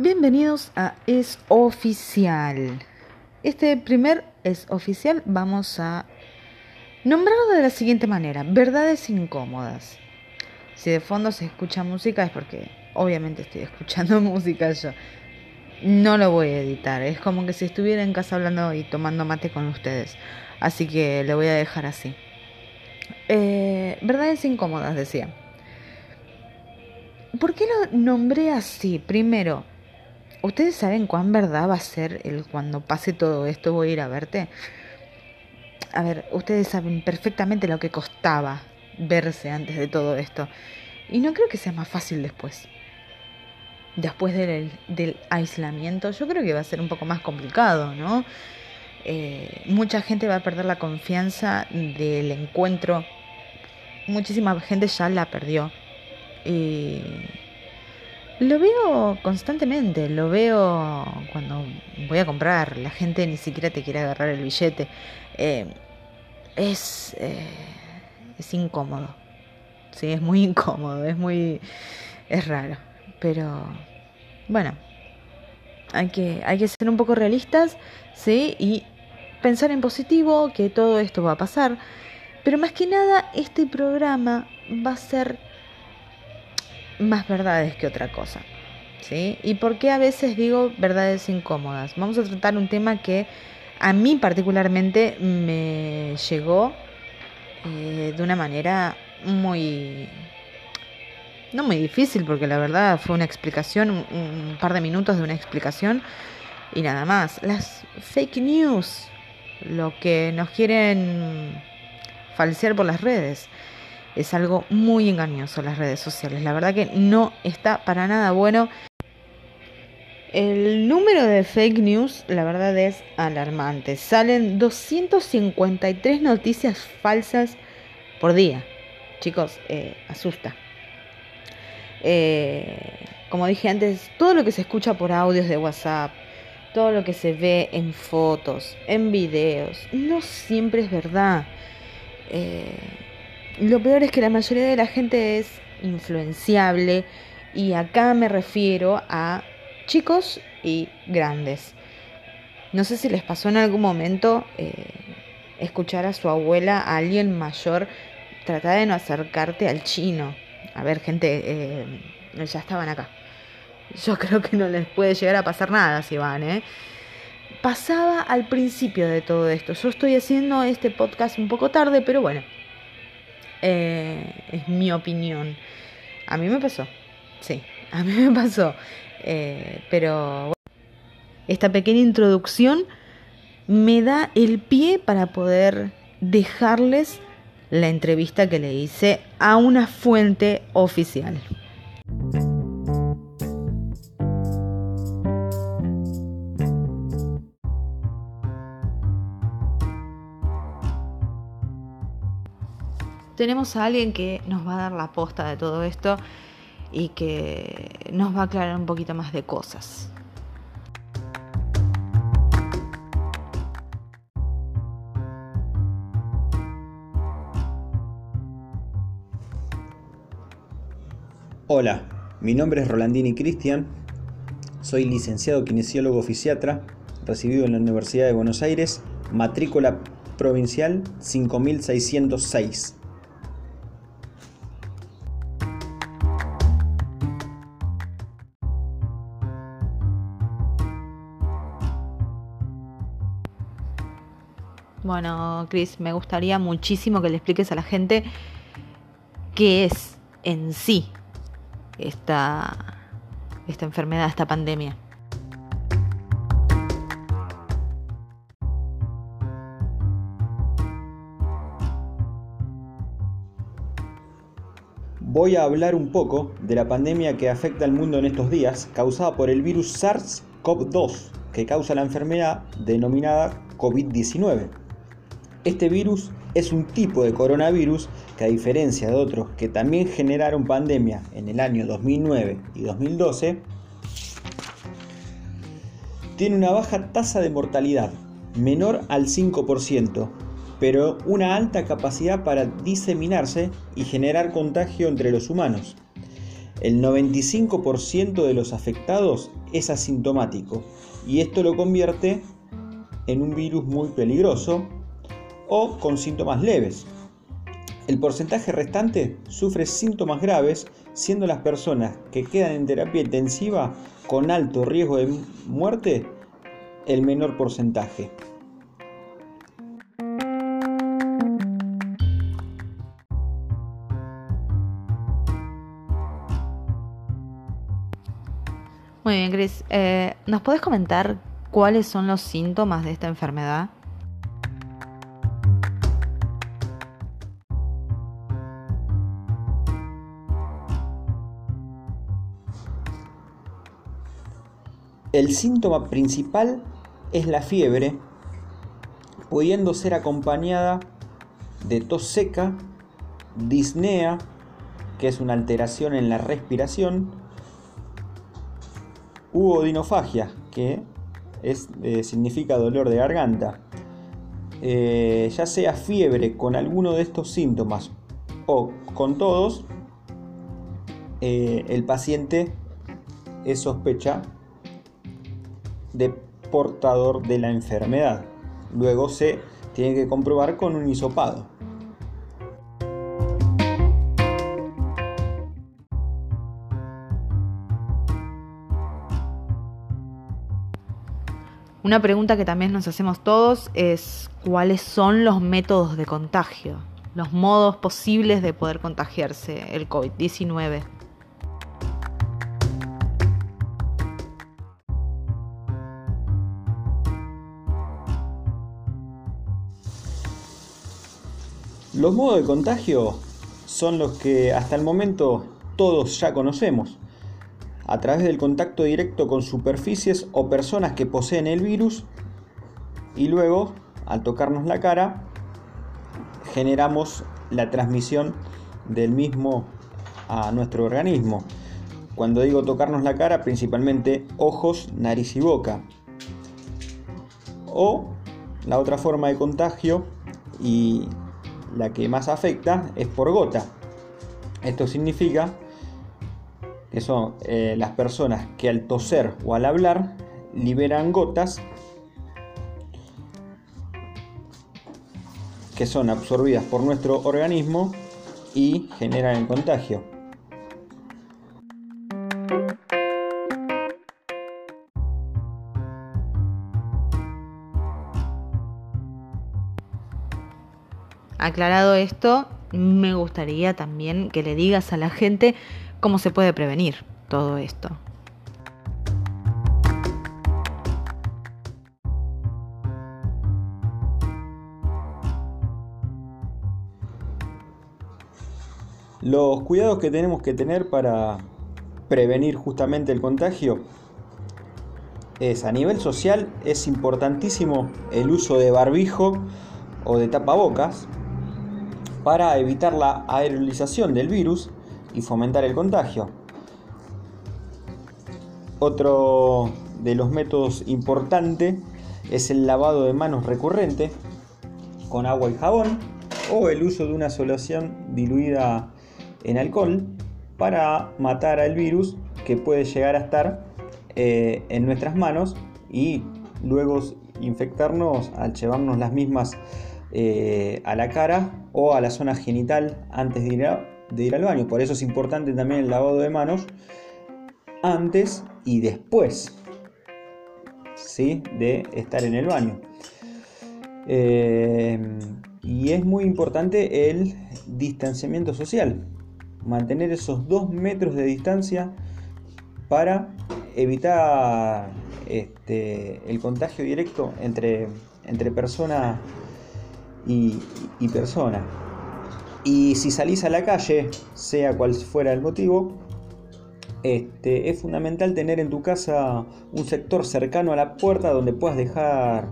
Bienvenidos a Es Oficial. Este primer Es Oficial vamos a nombrarlo de la siguiente manera, verdades incómodas. Si de fondo se escucha música es porque obviamente estoy escuchando música yo. No lo voy a editar, es como que si estuviera en casa hablando y tomando mate con ustedes. Así que lo voy a dejar así. Eh, verdades incómodas, decía. ¿Por qué lo nombré así? Primero, ¿Ustedes saben cuán verdad va a ser el cuando pase todo esto voy a ir a verte? A ver, ustedes saben perfectamente lo que costaba verse antes de todo esto. Y no creo que sea más fácil después. Después del, aislamiento, yo creo que va a ser un poco más complicado, ¿no? Eh, mucha gente va a perder la confianza del encuentro. Muchísima gente ya la perdió. Lo veo constantemente, lo veo cuando voy a comprar, la gente ni siquiera te quiere agarrar el billete. Eh, es, eh, es incómodo, sí, es muy incómodo, es muy, es raro, pero bueno, hay que, hay que ser un poco realistas, sí, y pensar en positivo, que todo esto va a pasar, pero más que nada este programa va a ser más verdades que otra cosa. ¿sí? ¿Y por qué a veces digo verdades incómodas? Vamos a tratar un tema que a mí particularmente me llegó eh, de una manera muy... No muy difícil, porque la verdad fue una explicación, un, un par de minutos de una explicación y nada más. Las fake news, lo que nos quieren falsear por las redes es algo muy engañoso las redes sociales. La verdad que no está para nada bueno. El número de fake news, la verdad, es alarmante. Salen 253 noticias falsas por día. Chicos, eh, asusta. Eh, como dije antes, todo lo que se escucha por audios de WhatsApp, todo lo que se ve en fotos, en videos, no siempre es verdad. Eh, lo peor es que la mayoría de la gente es influenciable y acá me refiero a chicos y grandes. No sé si les pasó en algún momento eh, escuchar a su abuela, a alguien mayor, tratar de no acercarte al chino. A ver, gente, eh, ya estaban acá. Yo creo que no les puede llegar a pasar nada si van, ¿eh? Pasaba al principio de todo esto. Yo estoy haciendo este podcast un poco tarde, pero bueno, eh, es mi opinión. A mí me pasó, sí, a mí me pasó. Eh, pero esta pequeña introducción me da el pie para poder dejarles la entrevista que le hice a una fuente oficial. Tenemos a alguien que nos va a dar la posta de todo esto y que nos va a aclarar un poquito más de cosas. Hola, mi nombre es Rolandini Cristian, soy licenciado kinesiólogo fisiatra, recibido en la Universidad de Buenos Aires, matrícula provincial 5606. Bueno, Chris, me gustaría muchísimo que le expliques a la gente qué es en sí esta, esta enfermedad, esta pandemia. Voy a hablar un poco de la pandemia que afecta al mundo en estos días, causada por el virus SARS-CoV-2, que causa la enfermedad denominada COVID-19. Este virus es un tipo de coronavirus que a diferencia de otros que también generaron pandemia en el año 2009 y 2012, tiene una baja tasa de mortalidad, menor al 5%, pero una alta capacidad para diseminarse y generar contagio entre los humanos. el 95% de los afectados es asintomático y esto lo convierte en un virus muy peligroso o con síntomas leves. El porcentaje restante sufre síntomas graves, siendo las personas que quedan en terapia intensiva con alto riesgo de muerte el menor porcentaje. Muy bien, Chris. Eh, ¿Nos puedes comentar cuáles son los síntomas de esta enfermedad? El síntoma principal es la fiebre, pudiendo ser acompañada de tos seca, disnea, que es una alteración en la respiración, u odinofagia, que es, eh, significa dolor de garganta. Eh, ya sea fiebre con alguno de estos síntomas o con todos, eh, el paciente es sospecha de portador de la enfermedad. Luego se tiene que comprobar con un hisopado. Una pregunta que también nos hacemos todos es cuáles son los métodos de contagio, los modos posibles de poder contagiarse el COVID-19. Los modos de contagio son los que hasta el momento todos ya conocemos. A través del contacto directo con superficies o personas que poseen el virus y luego, al tocarnos la cara, generamos la transmisión del mismo a nuestro organismo. Cuando digo tocarnos la cara, principalmente ojos, nariz y boca. O la otra forma de contagio y la que más afecta es por gota. Esto significa que son eh, las personas que al toser o al hablar liberan gotas que son absorbidas por nuestro organismo y generan el contagio. Aclarado esto, me gustaría también que le digas a la gente cómo se puede prevenir todo esto. Los cuidados que tenemos que tener para prevenir justamente el contagio es a nivel social es importantísimo el uso de barbijo o de tapabocas para evitar la aerolización del virus y fomentar el contagio. Otro de los métodos importantes es el lavado de manos recurrente con agua y jabón o el uso de una solución diluida en alcohol para matar al virus que puede llegar a estar eh, en nuestras manos y luego infectarnos al llevarnos las mismas eh, a la cara o a la zona genital antes de ir, al baño. Por eso es importante también el lavado de manos antes y después ¿sí? de estar en el baño. Eh, y es muy importante el distanciamiento social. Mantener esos dos metros de distancia para evitar este, el contagio directo entre, entre persona y, persona. Y si salís a la calle, sea cual fuera el motivo, este, es fundamental tener en tu casa un sector cercano a la puerta donde puedas dejar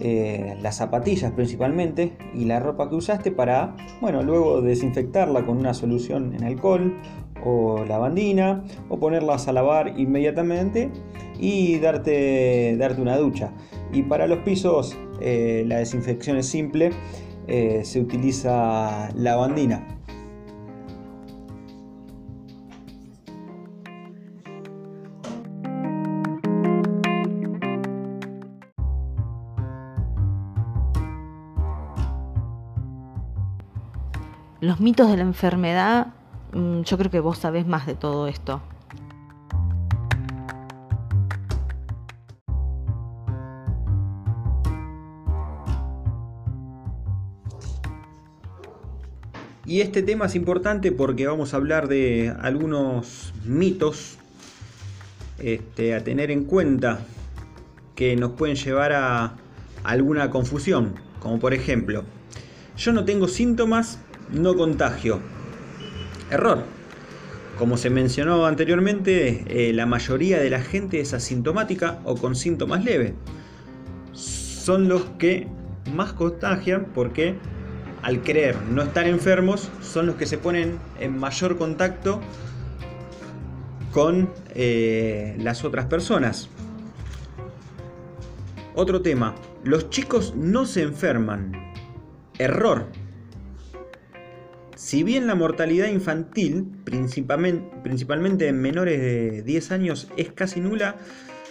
eh, las zapatillas principalmente y la ropa que usaste para, bueno, luego desinfectarla con una solución en alcohol o lavandina o ponerlas a lavar inmediatamente y darte, darte una ducha. Y para los pisos eh, la desinfección es simple, eh, se utiliza lavandina. Los mitos de la enfermedad, mm, yo creo que vos sabés más de todo esto. Y este tema es importante porque vamos a hablar de algunos mitos este, a tener en cuenta que nos pueden llevar a alguna confusión. Como por ejemplo, yo no tengo síntomas, no contagio. Error. Como se mencionó anteriormente, eh, la mayoría de la gente es asintomática o con síntomas leves. Son los que más contagian porque al creer no estar enfermos, son los que se ponen en mayor contacto con eh, las otras personas. Otro tema, los chicos no se enferman. Error. Si bien la mortalidad infantil, principalmente, en menores de 10 años, es casi nula,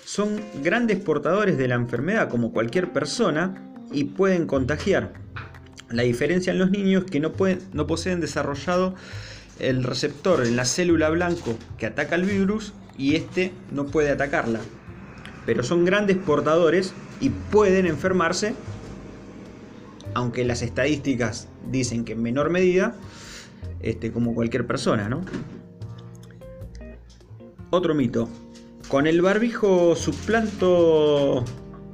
son grandes portadores de la enfermedad como cualquier persona y pueden contagiar. La diferencia en los niños es que no, pueden, no poseen desarrollado el receptor en la célula blanco que ataca el virus y este no puede atacarla. Pero son grandes portadores y pueden enfermarse, aunque las estadísticas dicen que en menor medida, este, como cualquier persona, ¿no? Otro mito. Con el barbijo suplanto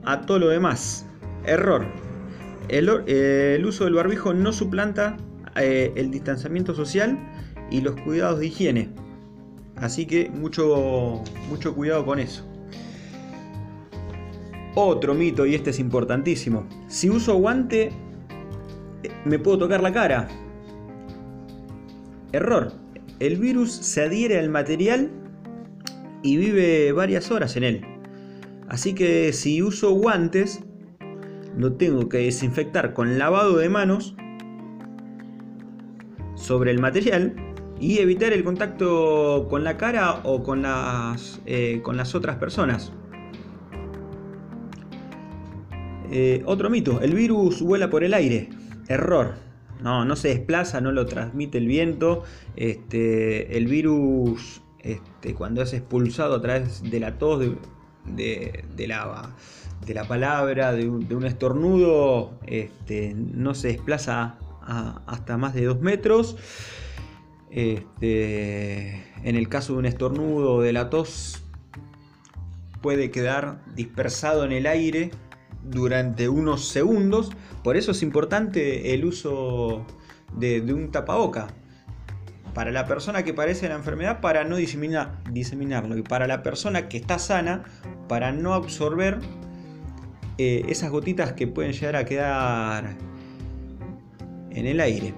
a todo lo demás. Error. El, uso del barbijo no suplanta eh, el distanciamiento social y los cuidados de higiene. Así que mucho, mucho cuidado con eso. Otro mito, y este es importantísimo. Si uso guante, me puedo tocar la cara. Error. El virus se adhiere al material y vive varias horas en él. Así que si uso guantes, lo tengo que desinfectar con lavado de manos sobre el material y evitar el contacto con la cara o con las, eh, con las otras personas. Eh, otro mito, el virus vuela por el aire. Error. No, no se desplaza, no lo transmite el viento. Este, el virus, este, cuando es expulsado a través de la tos, de, de, de la de la palabra, de un, estornudo, este, no se desplaza hasta más de 2 metros. Este, en el caso de un estornudo de la tos, puede quedar dispersado en el aire durante unos segundos. Por eso es importante el uso de, un tapaboca. Para la persona que padece la enfermedad, para no diseminarlo. Y para la persona que está sana, para no absorber eh, esas gotitas que pueden llegar a quedar en el aire.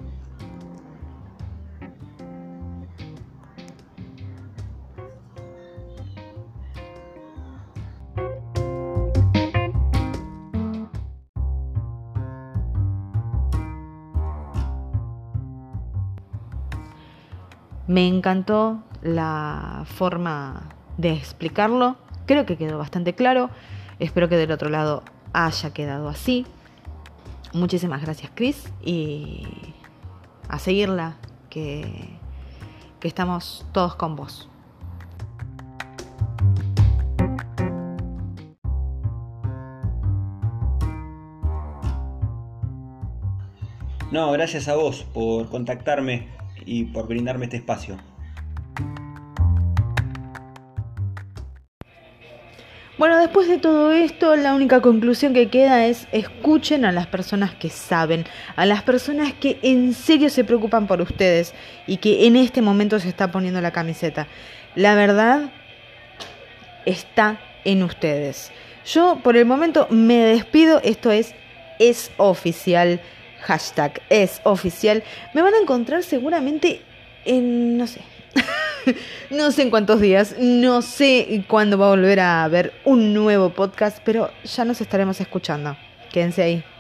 Me encantó la forma de explicarlo. Creo que quedó bastante claro. Espero que del otro lado haya quedado así. Muchísimas gracias Chris y a seguirla, que, que estamos todos con vos. No, gracias a vos por contactarme y por brindarme este espacio. Bueno, después de todo esto, la única conclusión que queda es escuchen a las personas que saben, a las personas que en serio se preocupan por ustedes y que en este momento se está poniendo la camiseta. La verdad está en ustedes. Yo por el momento me despido, esto es es oficial, hashtag es oficial. Me van a encontrar seguramente en, no sé, no sé en cuántos días, no sé cuándo va a volver a haber un nuevo podcast, pero ya nos estaremos escuchando. Quédense ahí.